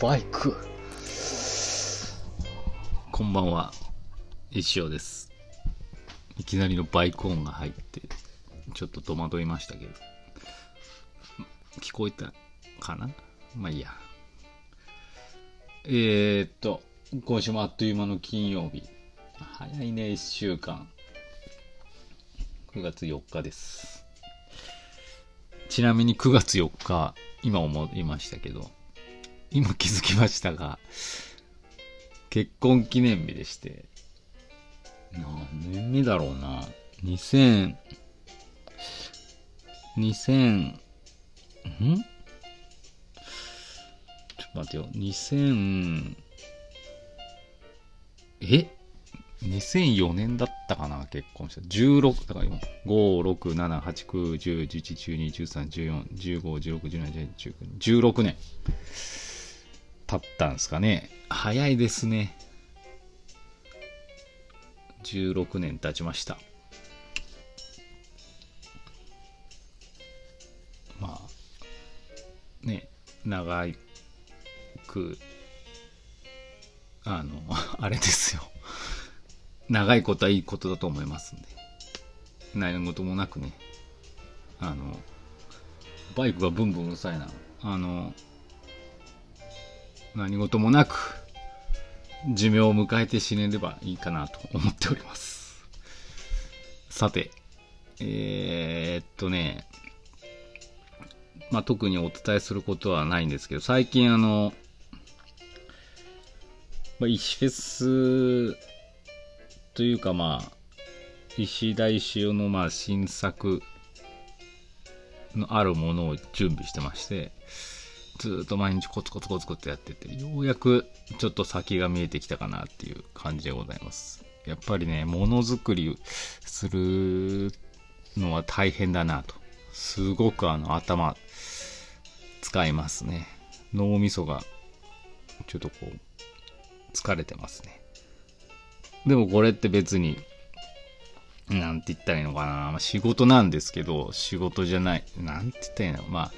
バイク。こんばんは、石尾です。いきなりのバイク音が入って、ちょっと戸惑いましたけど。聞こえたかな？まあいいや。えー、っと、今週もあっという間の金曜日。早いね、1週間。9月4日です。ちなみに9月4日、今思いましたけど、今気づきましたが、結婚記念日でして、何年目だろうな。2000、2000、ん？ちょっと待ってよ。2000、え ?2004 年だったかな結婚した。16、だから今、5、6、7、8、9、10、11、12、13、14、15、16、17、18、19、16年。経ったんですかね。早いですね。16年経ちました。まあ、ね、長く、あの、あれですよ。長いことはいいことだと思いますんで。何事もなくね。あの、バイクがブンブンうるさいな。あの、何事もなく、寿命を迎えて死ねればいいかなと思っております。さて、えー、っとね、まあ、特にお伝えすることはないんですけど、最近あの、まあ、石フェスというかまあ、石田石尾のまあ新作のあるものを準備してまして、ずっと毎日コツコツコツコツやってて、ようやくちょっと先が見えてきたかなっていう感じでございます。やっぱりね、ものづくりするのは大変だなと。すごくあの頭使いますね。脳みそがちょっとこう疲れてますね。でもこれって別に、なんて言ったらいいのかな。ま、仕事なんですけど、仕事じゃない。なんて言ったらいいのまあ、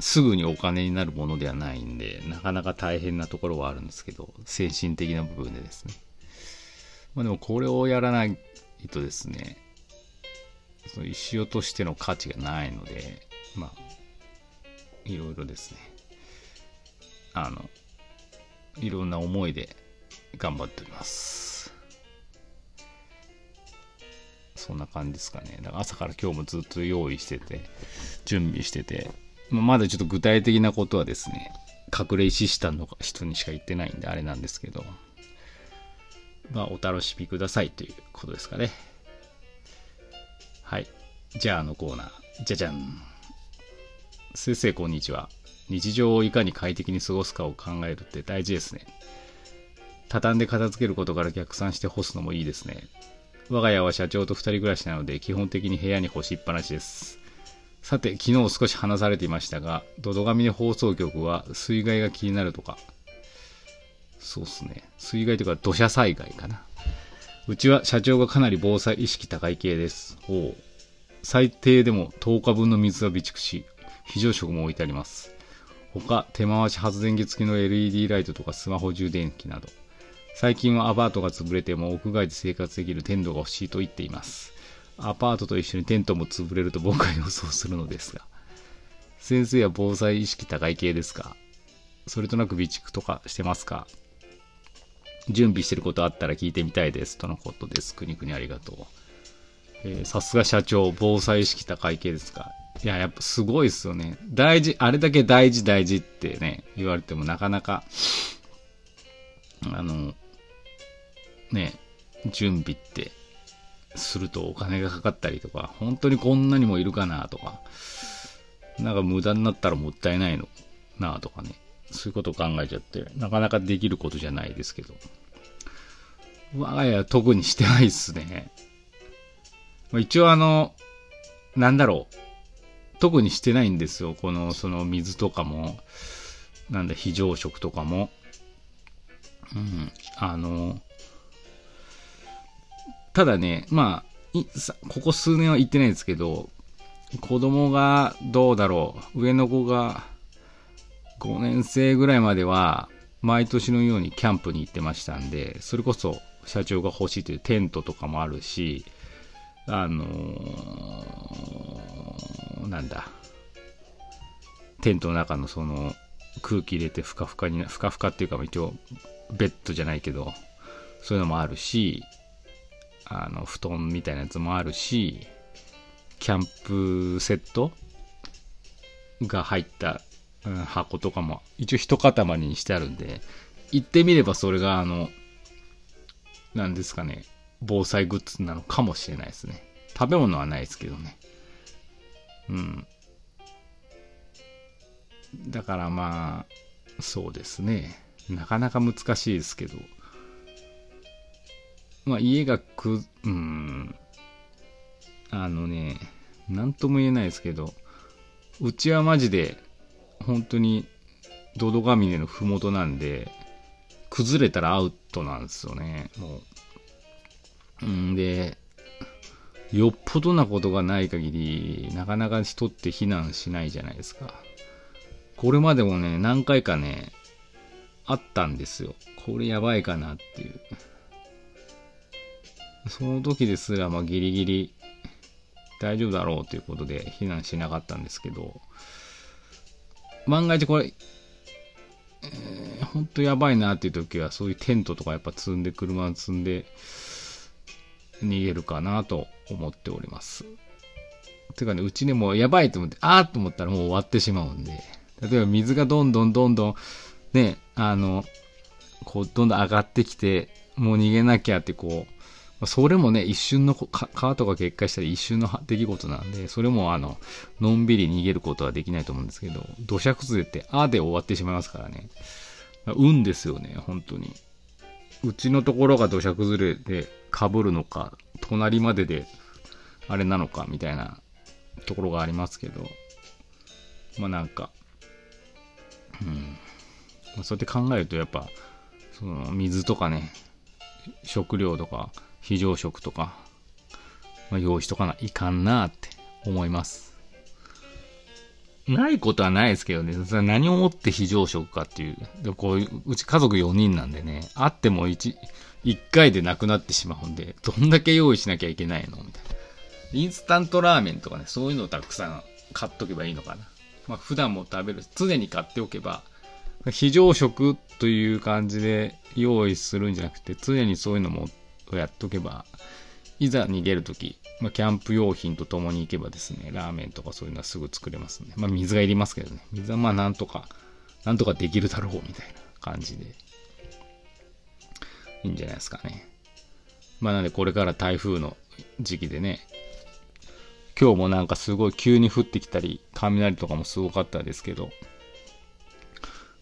すぐにお金になるものではないんで、なかなか大変なところはあるんですけど、精神的な部分でですね。まあでもこれをやらないとですね、その石尾としての価値がないので、まあ、いろいろですね、あの、いろんな思いで頑張っております。そんな感じですかね。だから朝から今日もずっと用意してて、準備してて、ままだちょっと具体的なことはですね、隠れ石下の人にしか言ってないんであれなんですけど、まあお楽しみくださいということですかね。はい。じゃああのコーナー、じゃじゃん。先生こんにちは。日常をいかに快適に過ごすかを考えるって大事ですね。畳んで片付けることから逆算して干すのもいいですね。我が家は社長と二人暮らしなので基本的に部屋に干しっぱなしです。さて、昨日少し話されていましたが、ドドガミネ放送局は水害が気になるとか。そうっすね。水害というか土砂災害かな。うちは社長がかなり防災意識高い系です。おう最低でも10日分の水は備蓄し、非常食も置いてあります。他、手回し発電機付きの LED ライトとかスマホ充電器など。最近はアパートが潰れても屋外で生活できるテントが欲しいと言っています。アパートと一緒にテントも潰れると僕は予想するのですが。先生は防災意識高い系ですか？それとなく備蓄とかしてますか？準備してることあったら聞いてみたいです。とのことです。くにくにありがとう。えさすが社長、防災意識高い系ですか？いや、やっぱすごいですよね。大事、あれだけ大事大事ってね、言われてもなかなか、あの、ね、準備ってするとお金がかかったりとか、本当にこんなにもいるかなとか、なんか無駄になったらもったいないのなとかね、そういうことを考えちゃって、なかなかできることじゃないですけど、我が家は特にしてないっすね。一応あの、なんだろう、特にしてないんですよ。この、その水とかも、なんだ、非常食とかも。うん、あの、ただね、まあ、さここ数年は行ってないですけど、子供がどうだろう、上の子が5年生ぐらいまでは、毎年のようにキャンプに行ってましたんで、それこそ社長が欲しいというテントとかもあるし、あのー、なんだ、テントの中のその空気入れてふかふかに、ふかふかっていうか一応ベッドじゃないけど、そういうのもあるし、あの、布団みたいなやつもあるし、キャンプセットが入った、うん、箱とかも一応一塊にしてあるんで、行ってみればそれがあの、なんですかね、防災グッズなのかもしれないですね。食べ物はないですけどね。うん。だからまあ、そうですね。なかなか難しいですけど。まあ家がく、うん。あのね、なんとも言えないですけど、うちはマジで、本当に、ドドガミネのふもとなんで、崩れたらアウトなんですよね、もう。んで、よっぽどなことがない限り、なかなか人って避難しないじゃないですか。これまでもね、何回かね、あったんですよ。これやばいかなっていう。その時ですら、まあギリギリ大丈夫だろうということで避難しなかったんですけど、万が一これ、えー、ほんとやばいなっていう時は、そういうテントとかやっぱ積んで、車を積んで、逃げるかなと思っております。てかね、うちね、もうやばいと思って、あーと思ったらもう終わってしまうんで、例えば水がどんどんどんどん、ね、あの、こう、どんどん上がってきて、もう逃げなきゃってこう、それもね、一瞬の川とか決壊したり一瞬の出来事なんで、それもあの、のんびり逃げることはできないと思うんですけど、土砂崩れって、あで終わってしまいますからね。運ですよね、本当に。うちのところが土砂崩れで被るのか、隣までで、あれなのか、みたいなところがありますけど、まあなんか、うん。まあ、そうやって考えると、やっぱ、その、水とかね、食料とか、非常食とか、まあ、用意しとかないかんなって思います。ないことはないですけどね、何をもって非常食かっていう。でこういう、うち家族4人なんでね、あっても1、1回でなくなってしまうんで、どんだけ用意しなきゃいけないのみたいな。インスタントラーメンとかね、そういうのをたくさん買っとけばいいのかな。まあ普段も食べる、常に買っておけば、非常食という感じで用意するんじゃなくて、常にそういうのもをやっとけば、いざ逃げるとき、まあ、キャンプ用品と共に行けばですね、ラーメンとかそういうのはすぐ作れますね。まあ、水がいりますけどね。水はまあなんとか、なんとかできるだろうみたいな感じで、いいんじゃないですかね。まあなんでこれから台風の時期でね、今日もなんかすごい急に降ってきたり、雷とかもすごかったですけど、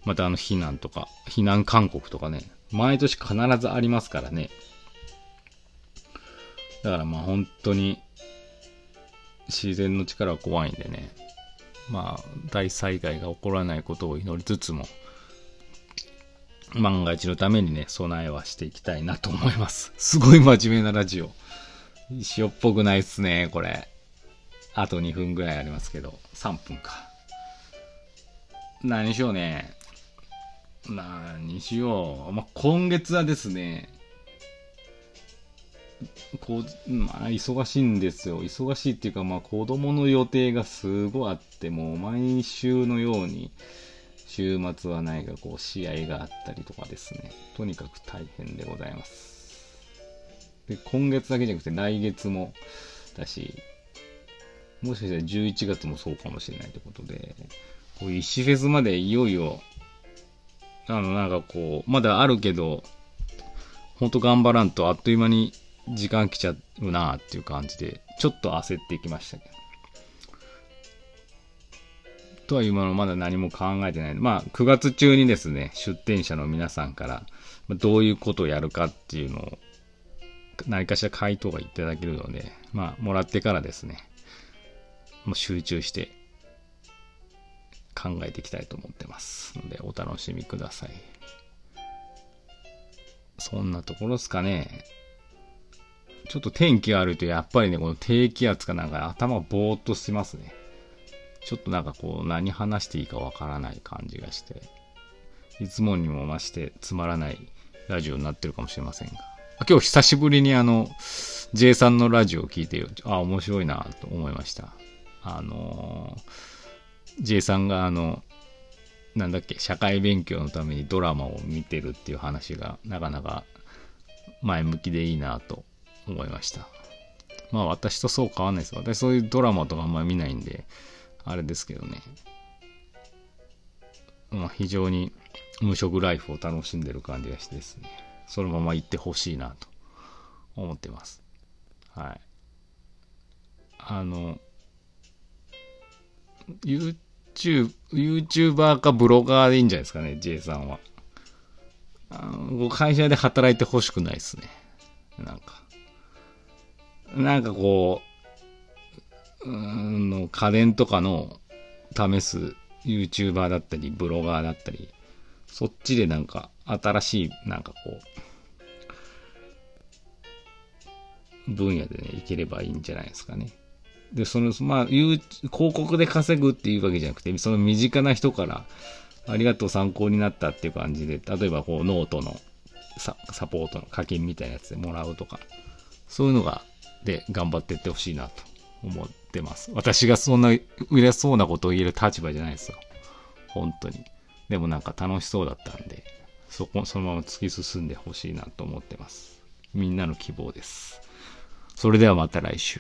またあの避難とか、避難勧告とかね、毎年必ずありますからね。だからまあ本当に自然の力は怖いんでね。まあ大災害が起こらないことを祈りつつも、万が一のためにね、備えはしていきたいなと思います。すごい真面目なラジオ。塩っぽくないっすね、これ。あと2分ぐらいありますけど、3分か。何しようね。何しよう。まあ、今月はですね、こう、まあ、忙しいんですよ。忙しいっていうか、まあ、子供の予定がすごいあって、もう毎週のように、週末はないが、こう、試合があったりとかですね。とにかく大変でございます。で、今月だけじゃなくて来月もだし、もしかしたら11月もそうかもしれないってことで、こう、石フェスまでいよいよあの、なんかこう、まだあるけど、ほんと頑張らんとあっという間に時間来ちゃうなっていう感じで、ちょっと焦ってきましたけど。とはいうものまだ何も考えてない。まあ、9月中にですね、出店者の皆さんから、どういうことをやるかっていうのを、何かしら回答がいただけるので、まあ、もらってからですね、もう集中して考えていきたいと思ってますので、お楽しみください。そんなところですかね。ちょっと天気が悪いと、やっぱりね、この低気圧かなんか頭ぼーっとしますね。ちょっとなんかこう何話していいかわからない感じがして、いつもにも増してつまらないラジオになってるかもしれませんが。今日久しぶりにあの、J さんのラジオを聞いて、あ、面白いなと思いました。あのー、J さんがあの、なんだっけ、社会勉強のためにドラマを見てるっていう話がなかなか前向きでいいなと思いました。まあ私とそう変わんないです。私そういうドラマとかあんまり見ないんで、あれですけどね。まあ非常に無職ライフを楽しんでる感じがしてですね。そのまま行ってほしいなと思ってます。はい。あの、YouTube、YouTuber かブロガーでいいんじゃないですかね、J さんは。あの会社で働いてほしくないですね。なんか。なんかこう、うんの家電とかの試す YouTuber だったり、ブロガーだったり、そっちでなんか新しい、なんかこう、分野でね、いければいいんじゃないですかね。で、その、まあ、広告で稼ぐっていうわけじゃなくて、その身近な人から、ありがとう参考になったっていう感じで、例えばこう、ノートのササポートの課金みたいなやつでもらうとか、そういうのが、で、頑張っていってほしいなと思ってます。私がそんな売れそうなことを言える立場じゃないですよ。本当に。でもなんか楽しそうだったんで、そこ、そのまま突き進んでほしいなと思ってます。みんなの希望です。それではまた来週。